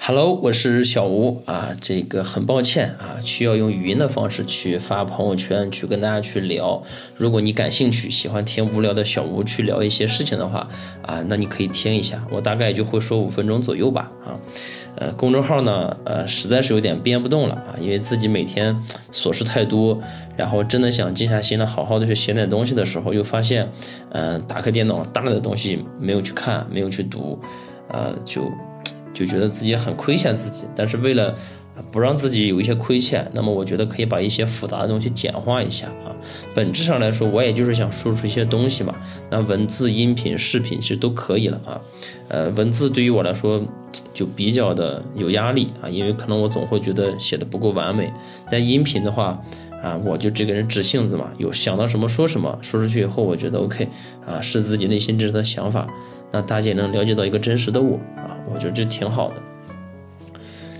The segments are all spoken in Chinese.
Hello，我是小吴啊，这个很抱歉啊，需要用语音的方式去发朋友圈，去跟大家去聊。如果你感兴趣，喜欢听无聊的小吴去聊一些事情的话啊，那你可以听一下，我大概就会说五分钟左右吧啊。呃，公众号呢，呃，实在是有点编不动了啊，因为自己每天琐事太多，然后真的想静下心来好好的去写点东西的时候，又发现，嗯，打开电脑大量的东西没有去看，没有去读，呃，就。就觉得自己很亏欠自己，但是为了不让自己有一些亏欠，那么我觉得可以把一些复杂的东西简化一下啊。本质上来说，我也就是想输出一些东西嘛。那文字、音频、视频其实都可以了啊。呃，文字对于我来说就比较的有压力啊，因为可能我总会觉得写的不够完美。但音频的话啊，我就这个人直性子嘛，有想到什么说什么，说出去以后我觉得 OK 啊，是自己内心真实的想法。那大家也能了解到一个真实的我啊，我觉得这挺好的。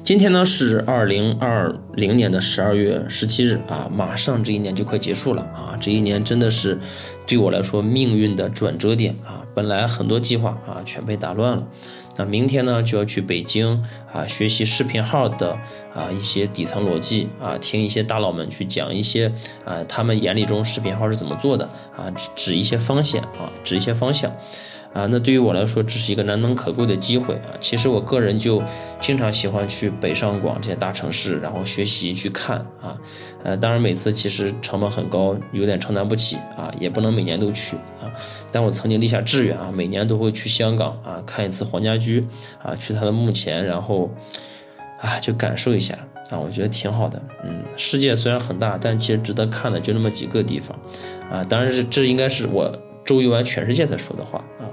今天呢是二零二零年的十二月十七日啊，马上这一年就快结束了啊，这一年真的是对我来说命运的转折点啊，本来很多计划啊全被打乱了。那明天呢就要去北京啊学习视频号的啊一些底层逻辑啊，听一些大佬们去讲一些啊他们眼里中视频号是怎么做的啊，指指一些方向啊，指一些方向。啊，那对于我来说，这是一个难能可贵的机会啊！其实我个人就经常喜欢去北上广这些大城市，然后学习去看啊。呃，当然每次其实成本很高，有点承担不起啊，也不能每年都去啊。但我曾经立下志愿啊，每年都会去香港啊看一次黄家驹啊，去他的墓前，然后啊就感受一下啊，我觉得挺好的。嗯，世界虽然很大，但其实值得看的就那么几个地方啊。当然是这应该是我周游完全世界才说的话啊。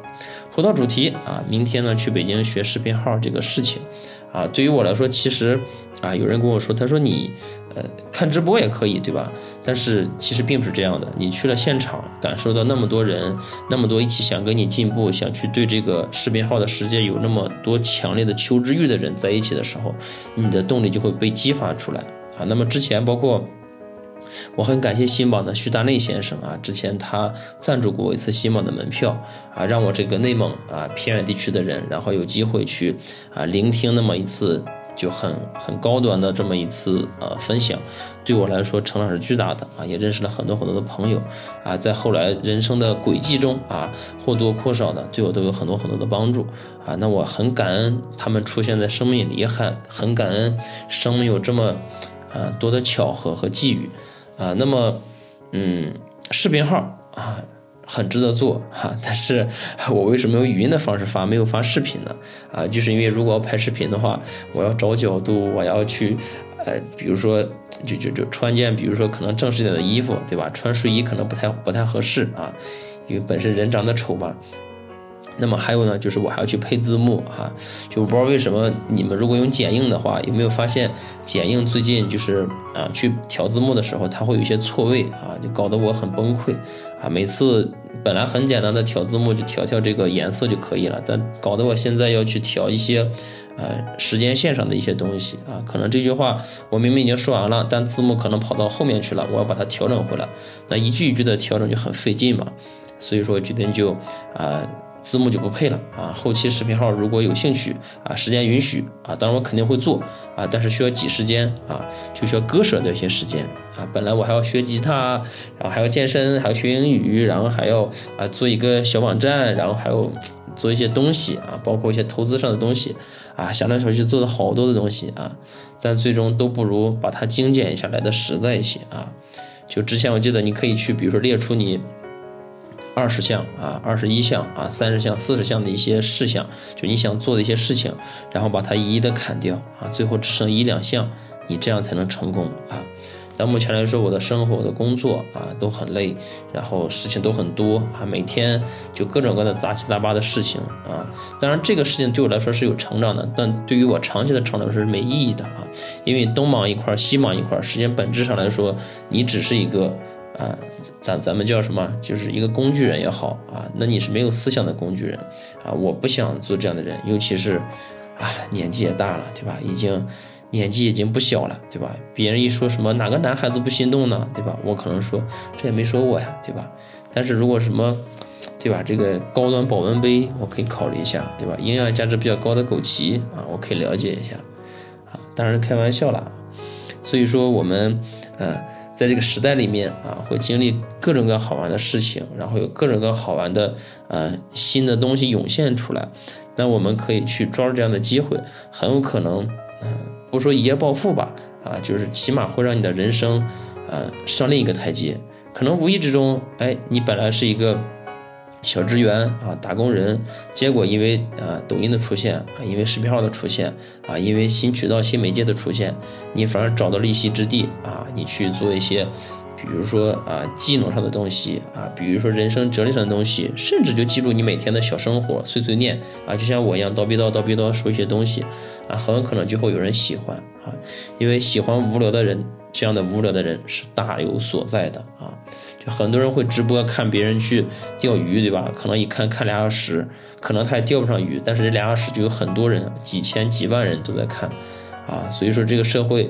回到主题啊，明天呢去北京学视频号这个事情，啊，对于我来说，其实啊，有人跟我说，他说你呃看直播也可以，对吧？但是其实并不是这样的，你去了现场，感受到那么多人，那么多一起想跟你进步，想去对这个视频号的世界有那么多强烈的求知欲的人在一起的时候，你的动力就会被激发出来啊。那么之前包括。我很感谢新榜的徐大内先生啊，之前他赞助过我一次新榜的门票啊，让我这个内蒙啊偏远地区的人，然后有机会去啊聆听那么一次就很很高端的这么一次呃分享，对我来说成长是巨大的啊，也认识了很多很多的朋友啊，在后来人生的轨迹中啊或多或少的对我都有很多很多的帮助啊，那我很感恩他们出现在生命里，也很很感恩生命有这么啊多的巧合和际遇。啊，那么，嗯，视频号啊，很值得做哈。但是我为什么用语音的方式发，没有发视频呢？啊，就是因为如果要拍视频的话，我要找角度，我要去，呃，比如说，就就就穿件，比如说可能正式点的衣服，对吧？穿睡衣可能不太不太合适啊，因为本身人长得丑嘛。那么还有呢，就是我还要去配字幕哈，就不知道为什么你们如果用剪映的话，有没有发现剪映最近就是啊去调字幕的时候，它会有一些错位啊，就搞得我很崩溃啊。每次本来很简单的调字幕，就调调这个颜色就可以了，但搞得我现在要去调一些呃时间线上的一些东西啊。可能这句话我明明已经说完了，但字幕可能跑到后面去了，我要把它调整回来，那一句一句的调整就很费劲嘛。所以说决定就啊。字幕就不配了啊！后期视频号如果有兴趣啊，时间允许啊，当然我肯定会做啊，但是需要挤时间啊，就需要割舍掉一些时间啊。本来我还要学吉他，然后还要健身，还要学英语，然后还要啊做一个小网站，然后还要做一些东西啊，包括一些投资上的东西啊，想来想去做了好多的东西啊，但最终都不如把它精简一下来的实在一些啊。就之前我记得你可以去，比如说列出你。二十项啊，二十一项啊，三十项、四十项的一些事项，就你想做的一些事情，然后把它一一的砍掉啊，最后只剩一两项，你这样才能成功啊。但目前来说，我的生活、我的工作啊都很累，然后事情都很多啊，每天就各种各样的杂七杂八的事情啊。当然，这个事情对我来说是有成长的，但对于我长期的成长是没意义的啊，因为东忙一块，西忙一块，实际上本质上来说，你只是一个。啊，咱咱们叫什么？就是一个工具人也好啊，那你是没有思想的工具人啊！我不想做这样的人，尤其是啊，年纪也大了，对吧？已经年纪已经不小了，对吧？别人一说什么哪个男孩子不心动呢，对吧？我可能说这也没说我呀，对吧？但是如果什么，对吧？这个高端保温杯我可以考虑一下，对吧？营养价值比较高的枸杞啊，我可以了解一下，啊，当然开玩笑了。所以说我们，呃，在这个时代里面啊，会经历各种各样好玩的事情，然后有各种各样好玩的呃新的东西涌现出来，那我们可以去抓住这样的机会，很有可能，嗯，不说一夜暴富吧，啊，就是起码会让你的人生，呃，上另一个台阶。可能无意之中，哎，你本来是一个小职员啊，打工人，结果因为啊抖音的出现啊，因为视频号的出现啊，因为新渠道、新媒介的出现，你反而找到了一席之地啊，你去做一些，比如说啊技能上的东西啊，比如说人生哲理上的东西，甚至就记录你每天的小生活、碎碎念啊，就像我一样叨逼叨叨逼叨说一些东西啊，很有可能就会有人喜欢啊，因为喜欢无聊的人。这样的无聊的人是大有所在的啊！就很多人会直播看别人去钓鱼，对吧？可能一看看俩小时，可能他也钓不上鱼，但是这俩小时就有很多人，几千几万人都在看啊！所以说这个社会，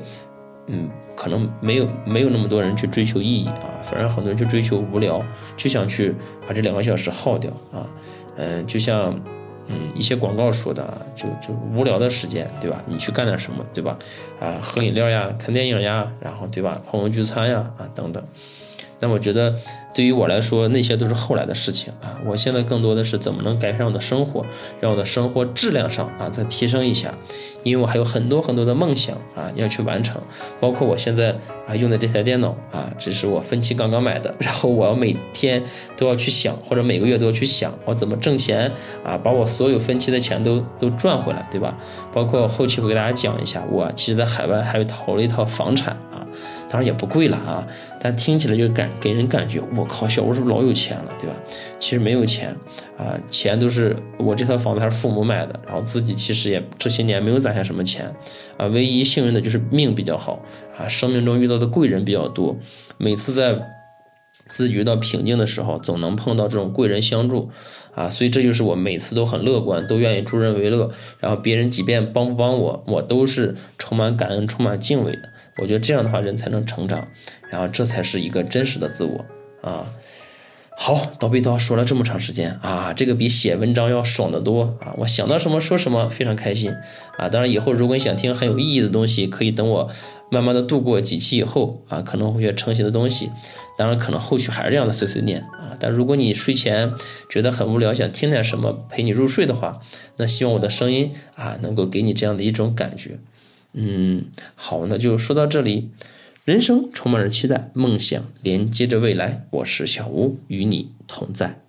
嗯，可能没有没有那么多人去追求意义啊，反而很多人去追求无聊，就想去把这两个小时耗掉啊！嗯，就像。嗯，一些广告说的，就就无聊的时间，对吧？你去干点什么，对吧？啊，喝饮料呀，看电影呀，然后对吧？朋友聚餐呀，啊等等。那我觉得，对于我来说，那些都是后来的事情啊。我现在更多的是怎么能改善我的生活，让我的生活质量上啊再提升一下。因为我还有很多很多的梦想啊要去完成，包括我现在啊用的这台电脑啊，这是我分期刚刚买的。然后我要每天都要去想，或者每个月都要去想，我怎么挣钱啊，把我所有分期的钱都都赚回来，对吧？包括后期会给大家讲一下，我其实在海外还有投了一套房产啊。当然也不贵了啊，但听起来就感给人感觉，我靠，小吴是不是老有钱了，对吧？其实没有钱啊，钱都是我这套房子还是父母买的，然后自己其实也这些年没有攒下什么钱啊。唯一幸运的就是命比较好啊，生命中遇到的贵人比较多，每次在自己遇到瓶颈的时候，总能碰到这种贵人相助啊，所以这就是我每次都很乐观，都愿意助人为乐，然后别人即便帮不帮我，我都是充满感恩、充满敬畏的。我觉得这样的话，人才能成长，然后这才是一个真实的自我啊。好，叨逼叨说了这么长时间啊，这个比写文章要爽得多啊！我想到什么说什么，非常开心啊！当然，以后如果你想听很有意义的东西，可以等我慢慢的度过几期以后啊，可能会有成型的东西。当然，可能后续还是这样的碎碎念啊。但如果你睡前觉得很无聊，想听点什么陪你入睡的话，那希望我的声音啊，能够给你这样的一种感觉。嗯，好，那就说到这里。人生充满着期待，梦想连接着未来。我是小吴，与你同在。